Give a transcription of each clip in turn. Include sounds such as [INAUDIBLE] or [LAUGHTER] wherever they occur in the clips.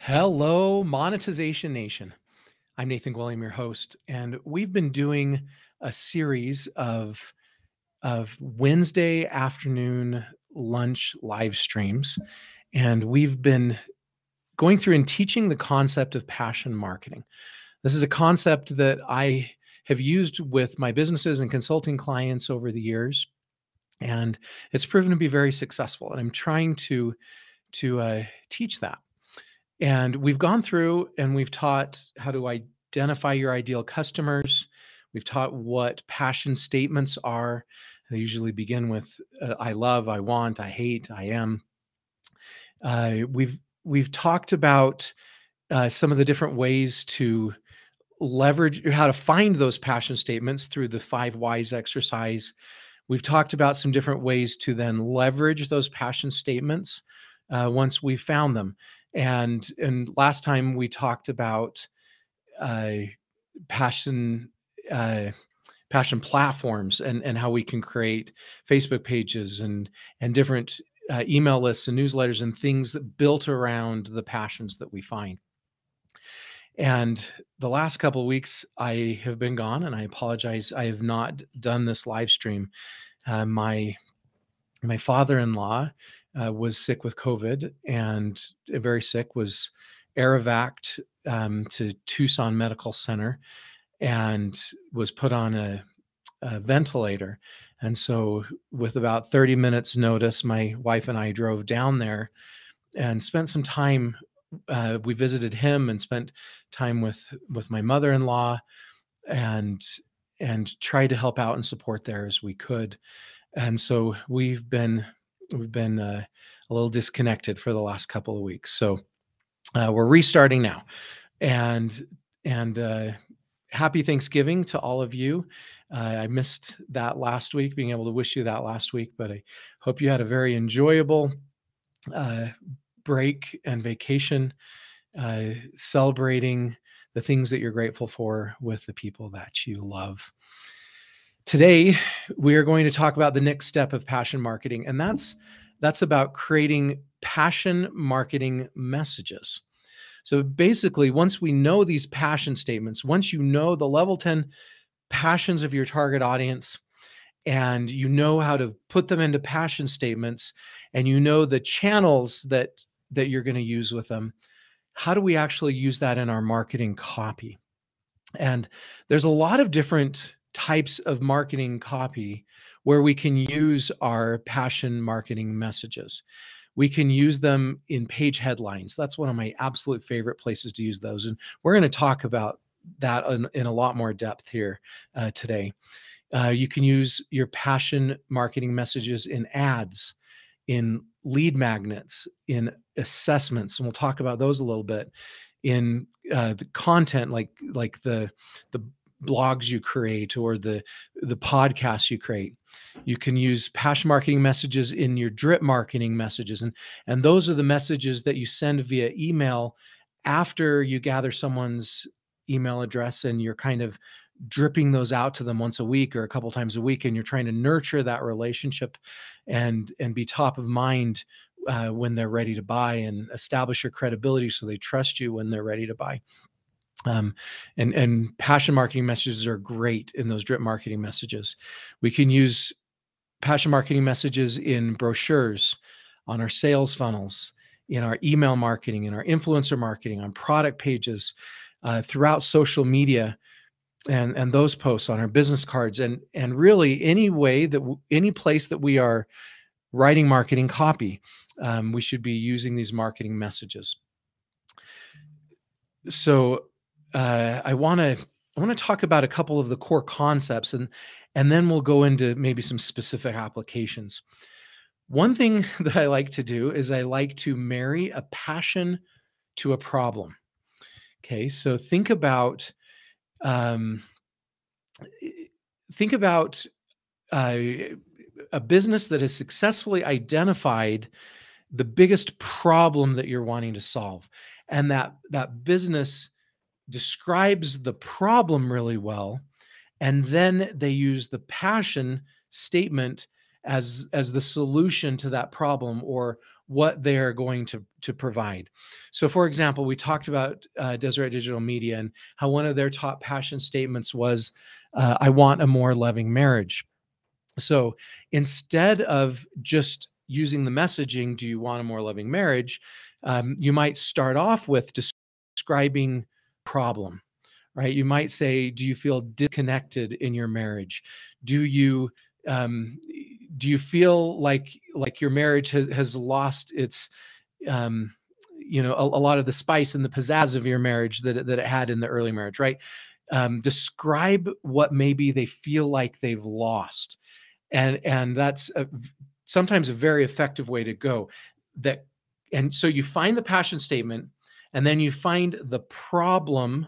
Hello, Monetization Nation. I'm Nathan Gwilliam, your host, and we've been doing a series of of Wednesday afternoon lunch live streams, and we've been going through and teaching the concept of passion marketing. This is a concept that I have used with my businesses and consulting clients over the years, and it's proven to be very successful. And I'm trying to to uh, teach that. And we've gone through and we've taught how to identify your ideal customers. We've taught what passion statements are. They usually begin with uh, "I love," "I want," "I hate," "I am." Uh, we've we've talked about uh, some of the different ways to leverage how to find those passion statements through the five whys exercise. We've talked about some different ways to then leverage those passion statements uh, once we found them and and last time we talked about uh, passion uh, passion platforms and and how we can create Facebook pages and and different uh, email lists and newsletters and things that built around the passions that we find. And the last couple of weeks, I have been gone, and I apologize. I have not done this live stream. Uh, my my father-in-law uh, was sick with COVID and uh, very sick, was air um, to Tucson Medical Center and was put on a, a, ventilator. And so, with about 30 minutes' notice, my wife and I drove down there and spent some time. Uh, we visited him and spent time with with my mother-in-law, and and tried to help out and support there as we could. And so we've been we've been uh, a little disconnected for the last couple of weeks. So uh, we're restarting now, and and uh, happy Thanksgiving to all of you. I missed that last week, being able to wish you that last week, but I hope you had a very enjoyable uh, break and vacation, uh, celebrating the things that you're grateful for with the people that you love. Today, we are going to talk about the next step of passion marketing, and that's that's about creating passion marketing messages. So basically, once we know these passion statements, once you know the level 10 passions of your target audience, and you know how to put them into passion statements, and you know the channels that that you're going to use with them, how do we actually use that in our marketing copy? And there's a lot of different types of marketing copy where we can use our passion marketing messages. We can use them in page headlines. That's one of my absolute favorite places to use those. And we're going to talk about that in, in, a lot more depth here uh, today. Uh, you can use your passion marketing messages in ads, in lead magnets, in assessments, and we'll talk about those a little bit. In uh, the content, like like the the blogs you create or the the podcasts you create. You can use passion marketing messages in your drip marketing messages and and those are the messages that you send via email after you gather someone's email address and you're kind of dripping those out to them once a week or a couple times a week and you're trying to nurture that relationship and and be top of mind uh, when they're ready to buy and establish your credibility so they trust you when they're ready to buy um, and and passion marketing messages are great in those drip marketing messages. We can use passion marketing messages in brochures on our sales funnels in our email marketing in our influencer marketing on product pages uh, throughout social media and and those posts on our business cards. And and really any way that w- any place that we are writing marketing copy um, we should be using these marketing messages. So uh, I want to I want to talk about a couple of the core concepts and and then we'll go into maybe some specific applications. One thing [LAUGHS] that I like to do is I like to marry a passion to a problem. Okay, so think about um, think about uh, a business that has successfully identified the biggest problem that you're wanting to solve, and that that business describes the problem really well. And then they use the passion statement as as the solution to that problem or what they're going to to provide. So, for example, we talked about uh, Deseret Digital Media and how one of their top passion statements was, uh, "I want a more loving marriage." So, instead of just using the messaging, "Do you want a more loving marriage?" Um, you might start off with describing problem right? You might say do you feel disconnected in your marriage? Do you um, do you feel like like your marriage has, has lost its um, you know a, a, lot of the spice and the pizzazz of your marriage that, that it had in the early marriage right? Um, describe what maybe they feel like they've lost and and that's a, sometimes a very effective way to go that and so you find the passion statement and then you find the problem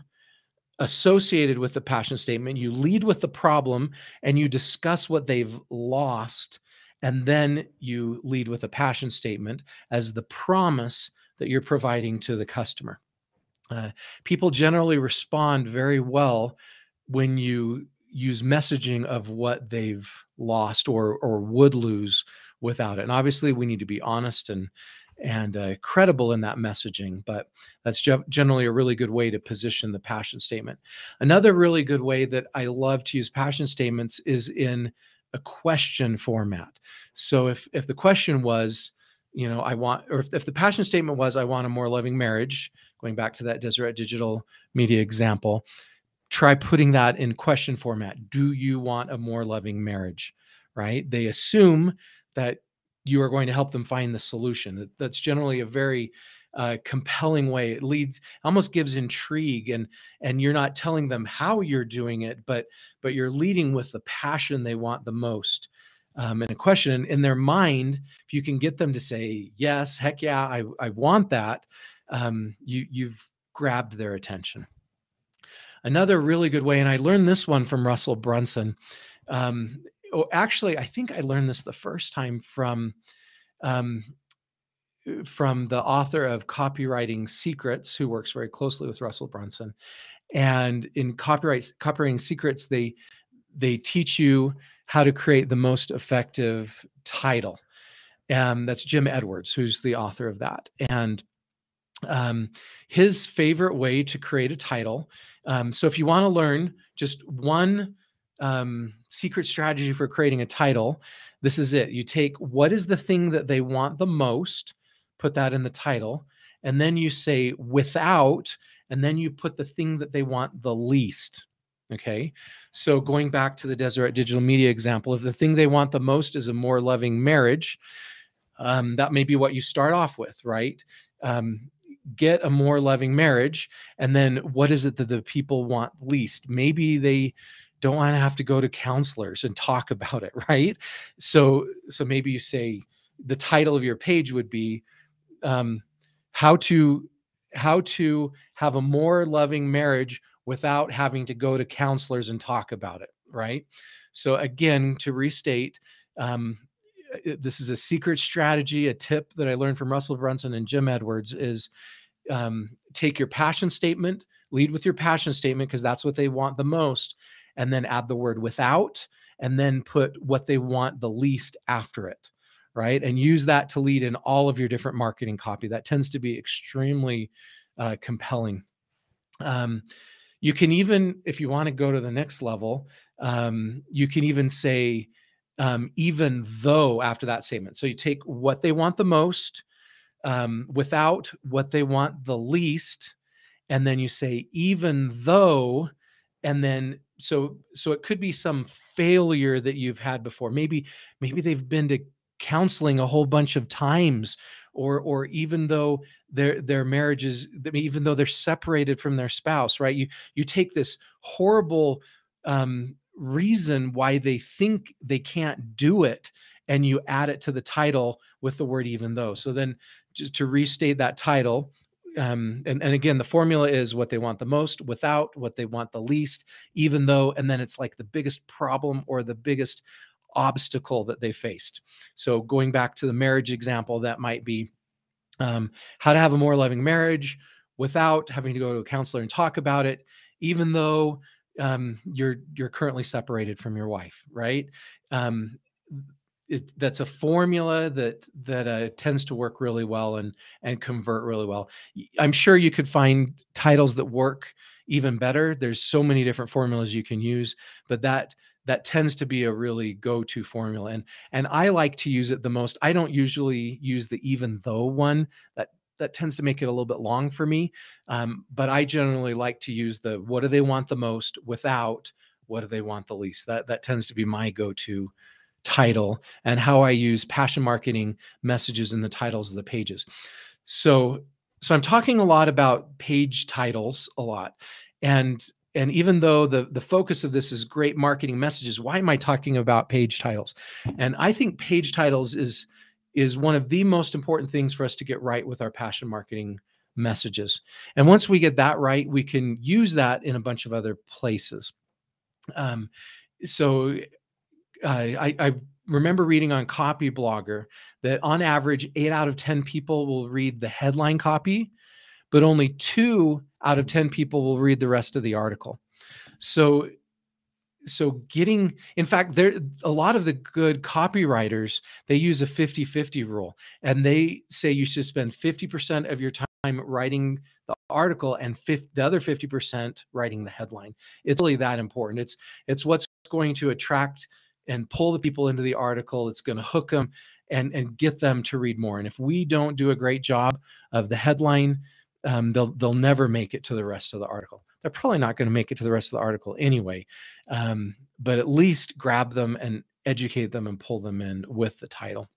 associated with the passion statement. You lead with the problem and you discuss what they've lost. And then you lead with a passion statement as the promise that you're providing to the customer. Uh, people generally respond very well when you use messaging of what they've lost or or would lose without it. And obviously, we need to be honest and and uh, credible in that messaging. But that's generally a really good way to position the passion statement. Another really good way that I love to use passion statements is in a question format. So if if the question was, you know, I want, or if, if the passion statement was, I want a more loving marriage, going back to that Deseret Digital Media example, try putting that in question format. Do you want a more loving marriage? Right? They assume that you are going to help them find the solution. That's generally a very uh, compelling way. It leads, almost gives intrigue, and and you're not telling them how you're doing it, but but you're leading with the passion they want the most. Um, and a question in their mind, if you can get them to say yes, heck yeah, I I want that, um, you you've grabbed their attention. Another really good way, and I learned this one from Russell Brunson. Um, oh, actually, I think I learned this the first time from um, uh, from the author of Copywriting Secrets, who works very closely with Russell Brunson. And in copyright copywriting secrets, they they teach you how to create the most effective title. And that's Jim Edwards, who's the author of that. And um, his favorite way to create a title. Um, so if you want to learn just one um, secret strategy for creating a title. This is it. You take what is the thing that they want the most, put that in the title, and then you say without, and then you put the thing that they want the least. Okay. So going back to the Deseret Digital Media example, if the thing they want the most is a more loving marriage, um, that may be what you start off with, right? Um, get a more loving marriage. And then what is it that the people want least? Maybe they don't want to have to go to counselors and talk about it [LAUGHS] right? So so maybe you say the title of your page would be um, how to how to have a more loving marriage without having to go to counselors and talk about it right? So again to restate um, this is a secret strategy a tip that i learned from russell brunson and jim edwards is um, take your passion statement lead with your passion statement because that's what they want the most and then add the word without and then put what they want the least after it right? And use that to lead in all of your different marketing copy. That tends to be extremely uh, compelling. Um, you can even if you want to go to the next level um, you can even say um, even though after that statement. So you take what they want the most um, without what they want the least and then you say even though and then so so it could be some failure that you've had before. Maybe maybe they've been to counseling a whole bunch of times or or even though their their marriage is even though they're separated from their spouse right? You you take this horrible um reason why they think they can't do it and you add it to the title with the word even though. So then just to restate that title um, and, and again, the formula is what they want the most without what they want the least, even though, and then it's like the biggest problem or the biggest obstacle that they faced. So going back to the marriage example, that might be um, how to have a more loving marriage without having to go to a counselor and talk about it, even though um, you're you're currently separated from your wife, right? Um, it, that's a formula that that uh, tends to work really well and and convert really well. I'm sure you could find titles that work even better. There's so many different formulas you can use, but that that tends to be a really go-to formula and and I like to use it the most. I don't usually use the even though one. That that tends to make it a little bit long for me. Um, but I generally like to use the what do they want the most without what do they want the least. That that tends to be my go-to title and how I use passion marketing messages in the titles of the pages. So so I'm talking a lot about page titles a lot. And and even though the the focus of this is great marketing messages, why am I talking about page titles? And I think page titles is is one of the most important things for us to get right with our passion marketing messages. And once we get that right, we can use that in a bunch of other places. Um, so I, I remember reading on Copy Blogger that on average, eight out of 10 people will read the headline copy, but only two out of 10 people will read the rest of the article. So, so getting, in fact, there a lot of the good copywriters, they use a 50 50 rule and they say you should spend 50% of your time writing the article and 50, the other 50% writing the headline. It's really that important. It's, it's what's going to attract and pull the people into the article. It's going to hook them and and get them to read more. And if we don't do a great job of the headline, um, they'll they'll never make it to the rest of the article. They're probably not going to make it to the rest of the article anyway. Um, but at least grab them and educate them and pull them in with the title.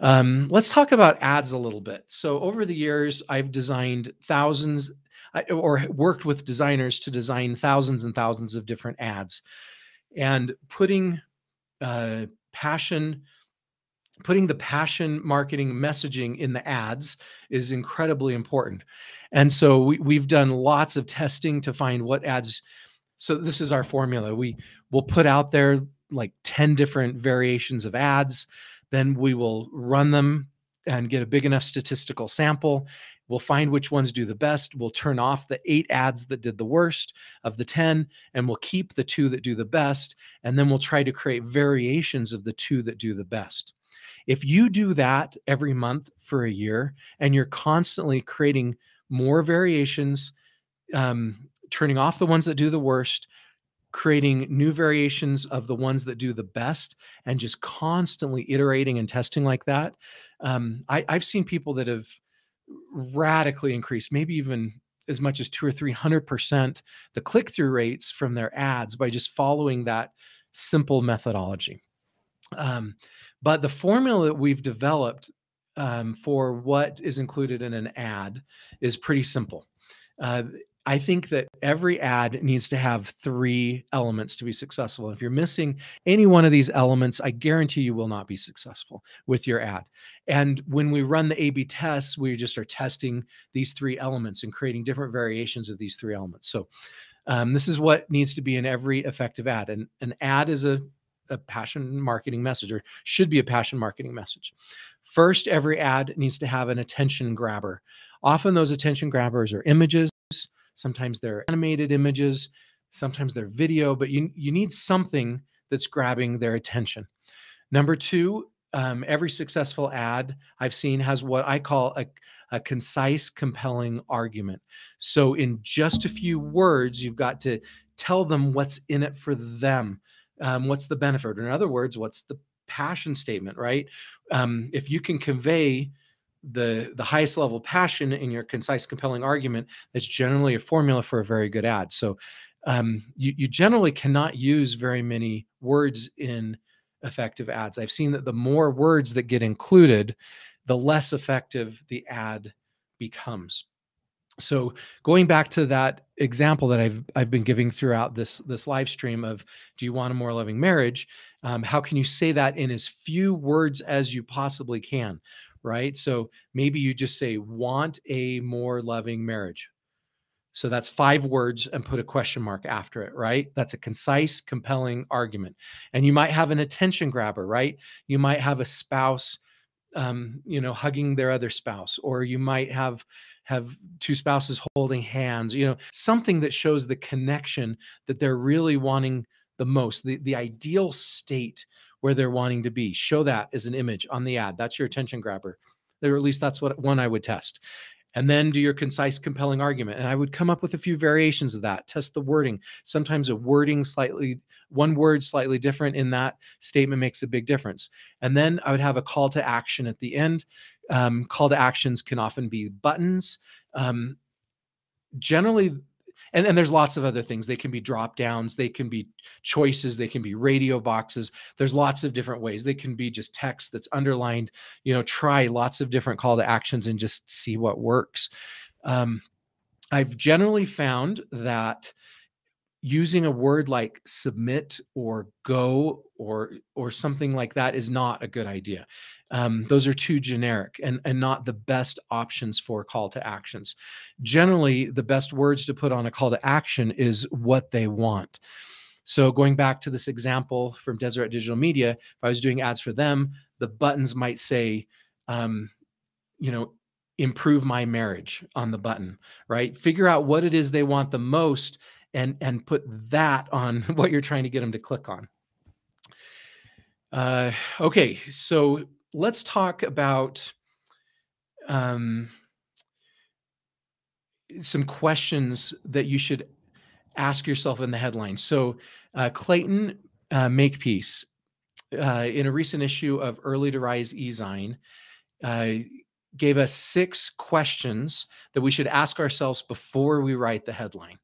Um, let's talk about ads a little bit. So over the years, I've designed thousands or worked with designers to design thousands and thousands of different ads and putting uh, passion putting the passion marketing messaging in the ads is incredibly important. And so we, we've done lots of testing to find what ads so this is our formula. We will put out there like 10 different variations of ads then we will run them and get a big enough statistical sample We'll find which ones do the best. We'll turn off the eight ads that did the worst of the 10, and we'll keep the two that do the best. And then we'll try to create variations of the two that do the best. If you do that every month for a year and you're constantly creating more variations, um, turning off the ones that do the worst, creating new variations of the ones that do the best, and just constantly iterating and testing like that. Um, I, I've seen people that have radically increased, maybe even as much as two or three hundred percent the click-through rates from their ads by just following that simple methodology. Um, but the formula that we've developed um, for what is included in an ad is pretty simple. Uh, I think that every ad needs to have three elements to be successful. If you're missing any one of these elements, I guarantee you will not be successful with your ad. And when we run the A B tests, we just are testing these three elements and creating different variations of these three elements. So, um, this is what needs to be in every effective ad. And an ad is a, a passion marketing message or should be a passion marketing message. First, every ad needs to have an attention grabber. Often, those attention grabbers are images Sometimes they're animated images, sometimes they're video, but you, you need something that's grabbing their attention. Number two, um, every successful ad I've seen has what I call a, a concise, compelling argument. So, in just a few words, you've got to tell them what's in it for them. Um, what's the benefit? In other words, what's the passion statement, right? Um, if you can convey the the highest level passion in your concise compelling argument that's generally a formula for a very good ad so um, you, you generally cannot use very many words in effective ads i've seen that the more words that get included the less effective the ad becomes so going back to that example that I've I've been giving throughout this this live stream of do you want a more loving marriage? Um, how can you say that in as few words as you possibly can? Right? So maybe you just say, want a more loving marriage. So that's five words and put a question mark after it, right? That's a concise, compelling argument. And you might have an attention grabber, right? You might have a spouse, um, you know, hugging their other spouse, or you might have have two spouses holding hands, you know, something that shows the connection that they're really wanting the most, the, the ideal state where they're wanting to be. Show that as an image on the ad. That's your attention grabber. Or at least that's what one I would test. And then do your concise compelling argument. And i would come up with a few variations of that. Test the wording. Sometimes a wording slightly one word slightly different in that statement makes a big difference. And then i would have a call to action at the end. Um, call to actions can often be buttons. Um, generally and, and there's lots of other things. They can be drop downs. They can be choices. They can be radio boxes. There's lots of different ways. They can be just text that's underlined you know try lots of different call to actions and just see what works. Um, i've generally found that using a word like submit or go or or something like that is not a good idea. Um, those are too generic and, and not the best options for call to actions. Generally the best words to put on a call to action is what they want. So going back to this example from deseret digital media if i was doing ads for them the buttons might say um, you know improve my marriage on the button right? Figure out what it is they want the most and and put that on [LAUGHS] what you're trying to get them to click on. Uh, okay, so let's talk about um, some questions that you should ask yourself in the headline. So uh, Clayton uh, Makepeace, uh, in a recent issue of Early to Rise eZine, uh, gave us six questions that we should ask ourselves before we write the headline.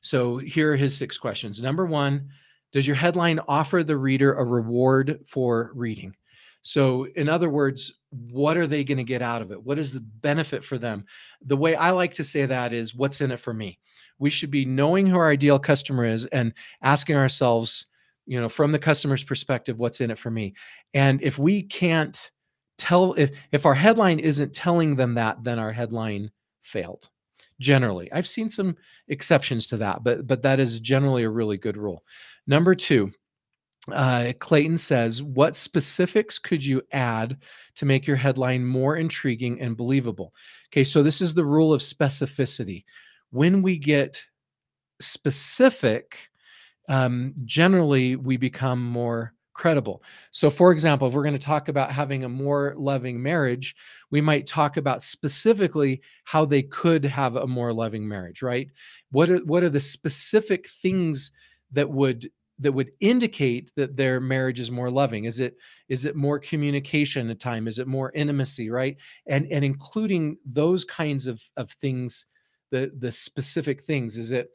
So here are his six questions. Number one, does your headline offer the reader a reward for reading? So, in other words, what are they going to get out of it? What is the benefit for them? The way I like to say that is, what's in it for me? We should be knowing who our ideal customer is and asking ourselves, you know, from the customer's perspective, what's in it for me? And if we can't tell, if, if our headline isn't telling them that, then our headline failed generally. I've seen some exceptions to that, but but that is generally a really good rule. Number two, uh, Clayton says, What specifics could you add to make your headline more intriguing and believable? Okay, so this is the rule of specificity. When we get specific, um, generally we become more credible. So, for example, if we're going to talk about having a more loving marriage, we might talk about specifically how they could have a more loving marriage, right? What are what are the specific things that would that would indicate that their marriage is more loving? Is it is it more communication at time? Is it more intimacy, right? And and including those kinds of of things, the the specific things. Is it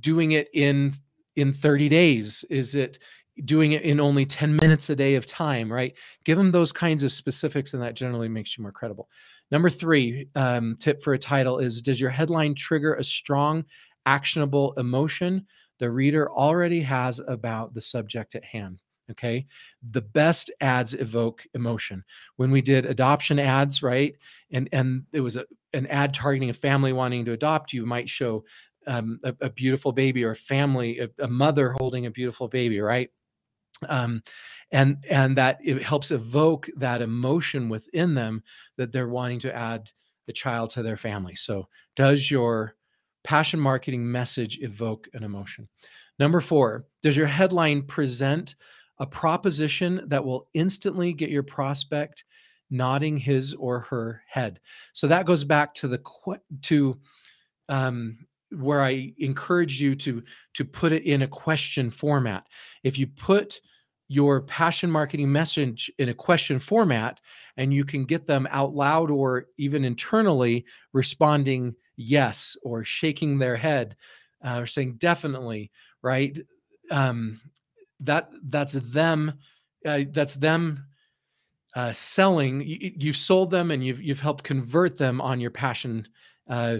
doing it in in 30 days? Is it doing it in only 10 minutes a day of time, right? Give them those kinds of specifics, and that generally makes you more credible. Number three um, tip for a title is Does your headline trigger a strong, actionable emotion the reader already has about the subject at hand? Okay. The best ads evoke emotion. When we did adoption ads, right? And and it was a, an ad targeting a family wanting to adopt, you might show um, a, a, beautiful baby or a family, a, a mother holding a beautiful baby, right? Um, and and that it helps evoke that emotion within them that they're wanting to add the child to their family. So does your passion marketing message evoke an emotion? Number four does your headline present a proposition that will instantly get your prospect nodding his or her head? So that goes back to the to um, where I encourage you to to put it in a question format. If you put your passion marketing message in a question format and you can get them out loud or even internally responding yes or shaking their head uh, or saying definitely right? Um, that that's them uh, that's them uh, selling. You, you've sold them and you've you've helped convert them on your passion uh,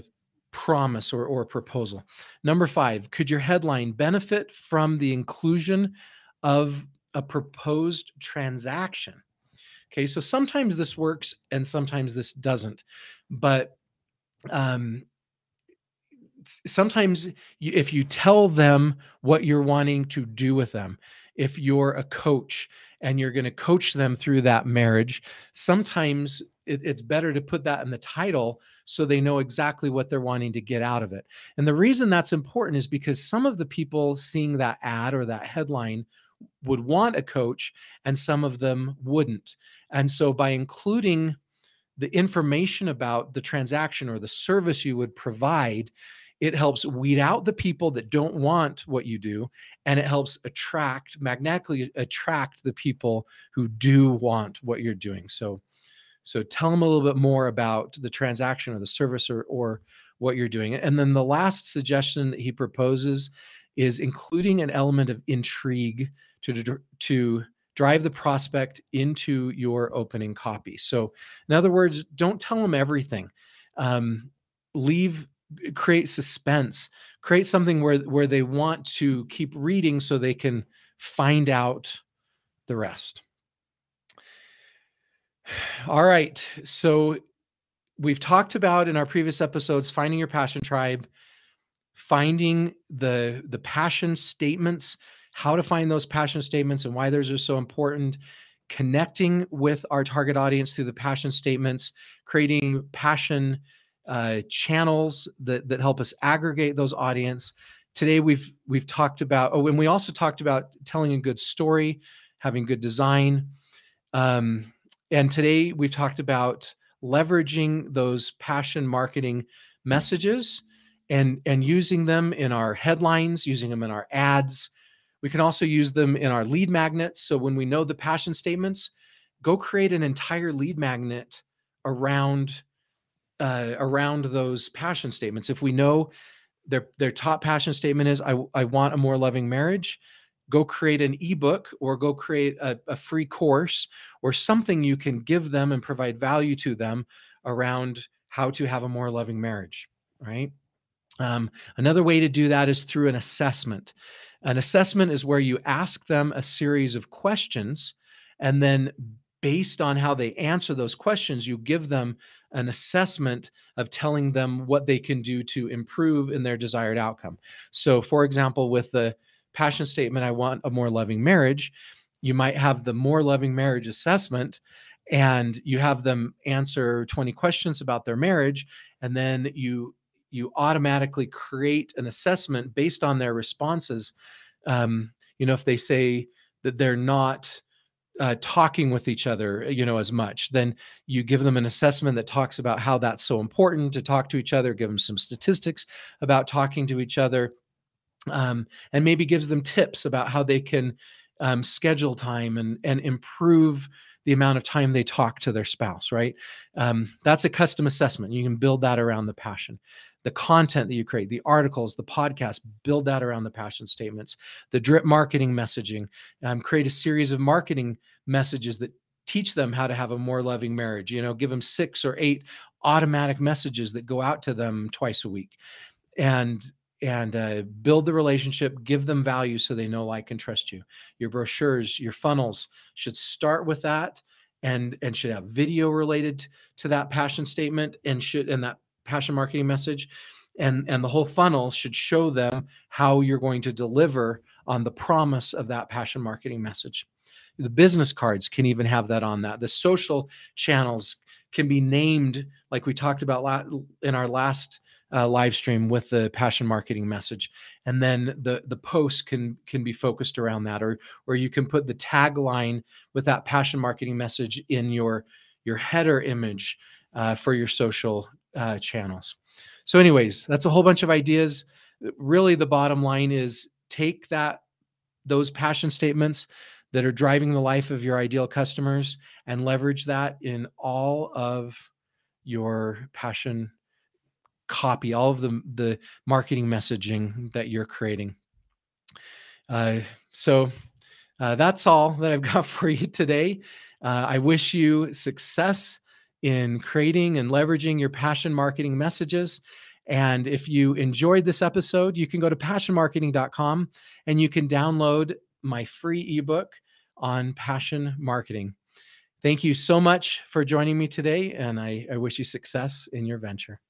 promise or, or proposal. Number five could your headline benefit from the inclusion of a proposed transaction. Okay, so sometimes this works and sometimes this doesn't. But um, sometimes if you tell them what you're wanting to do with them, if you're a coach and you're going to coach them through that marriage, sometimes it, it's better to put that in the title so they know exactly what they're wanting to get out of it. And the reason that's important is because some of the people seeing that ad or that headline would want a coach and some of them wouldn't. And so by including the information about the transaction or the service you would provide, it helps weed out the people that don't want what you do and it helps attract magnetically attract the people who do want what you're doing so so tell them a little bit more about the transaction or the service or, or what you're doing and then the last suggestion that he proposes is including an element of intrigue to to drive the prospect into your opening copy. So in other words don't tell them everything. Um, leave create suspense. Create something where where they want to keep reading so they can find out the rest. [SIGHS] All right so we've talked about in our previous episodes finding your passion tribe finding the the passion statements how to find those passion statements and why those are so important connecting with our target audience through the passion statements creating passion uh, channels that that help us aggregate those audience. Today we've we've talked about oh, and we also talked about telling a good story, having good design, um, and today we've talked about leveraging those passion marketing messages and and using them in our headlines, using them in our ads. We can also use them in our lead magnets. So when we know the passion statements, go create an entire lead magnet around uh, around those passion statements. If we know their their top passion statement is I, I want a more loving marriage, go create an ebook or go create a, a free course or something you can give them and provide value to them around how to have a more loving marriage, right? Um, another way to do that is through an assessment. An assessment is where you ask them a series of questions and then based on how they answer those questions, you give them an assessment of telling them what they can do to improve in their desired outcome. So, for example, with the passion statement, I want a more loving marriage, you might have the more loving marriage assessment and you have them answer 20 questions about their marriage and then you you automatically create an assessment based on their responses um, you know if they say that they're not uh, talking with each other, you know, as much. Then you give them an assessment that talks about how that's so important to talk to each other. Give them some statistics about talking to each other, um, and maybe gives them tips about how they can um, schedule time and and improve the amount of time they talk to their spouse. Right? Um, that's a custom assessment. You can build that around the passion the content that you create, the articles, the podcast, build that around the passion statements, the drip marketing messaging, um, create a series of marketing messages that teach them how to have a more loving marriage. You know, give them six or eight automatic messages that go out to them twice a week, and and uh, build the relationship. Give them value so they know, like, and trust you. Your brochures, your funnels should start with that and and should have video related to that passion statement and should and that passion marketing message and and the whole funnel should show them how you're going to deliver on the promise of that passion marketing message the business cards can even have that on that the social channels can be named like we talked about in our last uh, live stream with the passion marketing message and then the the post can can be focused around that or or you can put the tagline with that passion marketing message in your your header image uh, for your social uh, channels. So, anyways, that's a whole bunch of ideas. Really, the bottom line is take that those passion statements that are driving the life of your ideal customers and leverage that in all of your passion copy, all of the the marketing messaging that you're creating. Uh, so uh, that's all that I've [LAUGHS] got for you today. Uh, I wish you success in creating and leveraging your passion marketing messages. And if you enjoyed this episode, you can go to passionmarketing.com and you can download my free ebook on passion marketing. Thank you so much for joining me today, and I, I wish you success in your venture.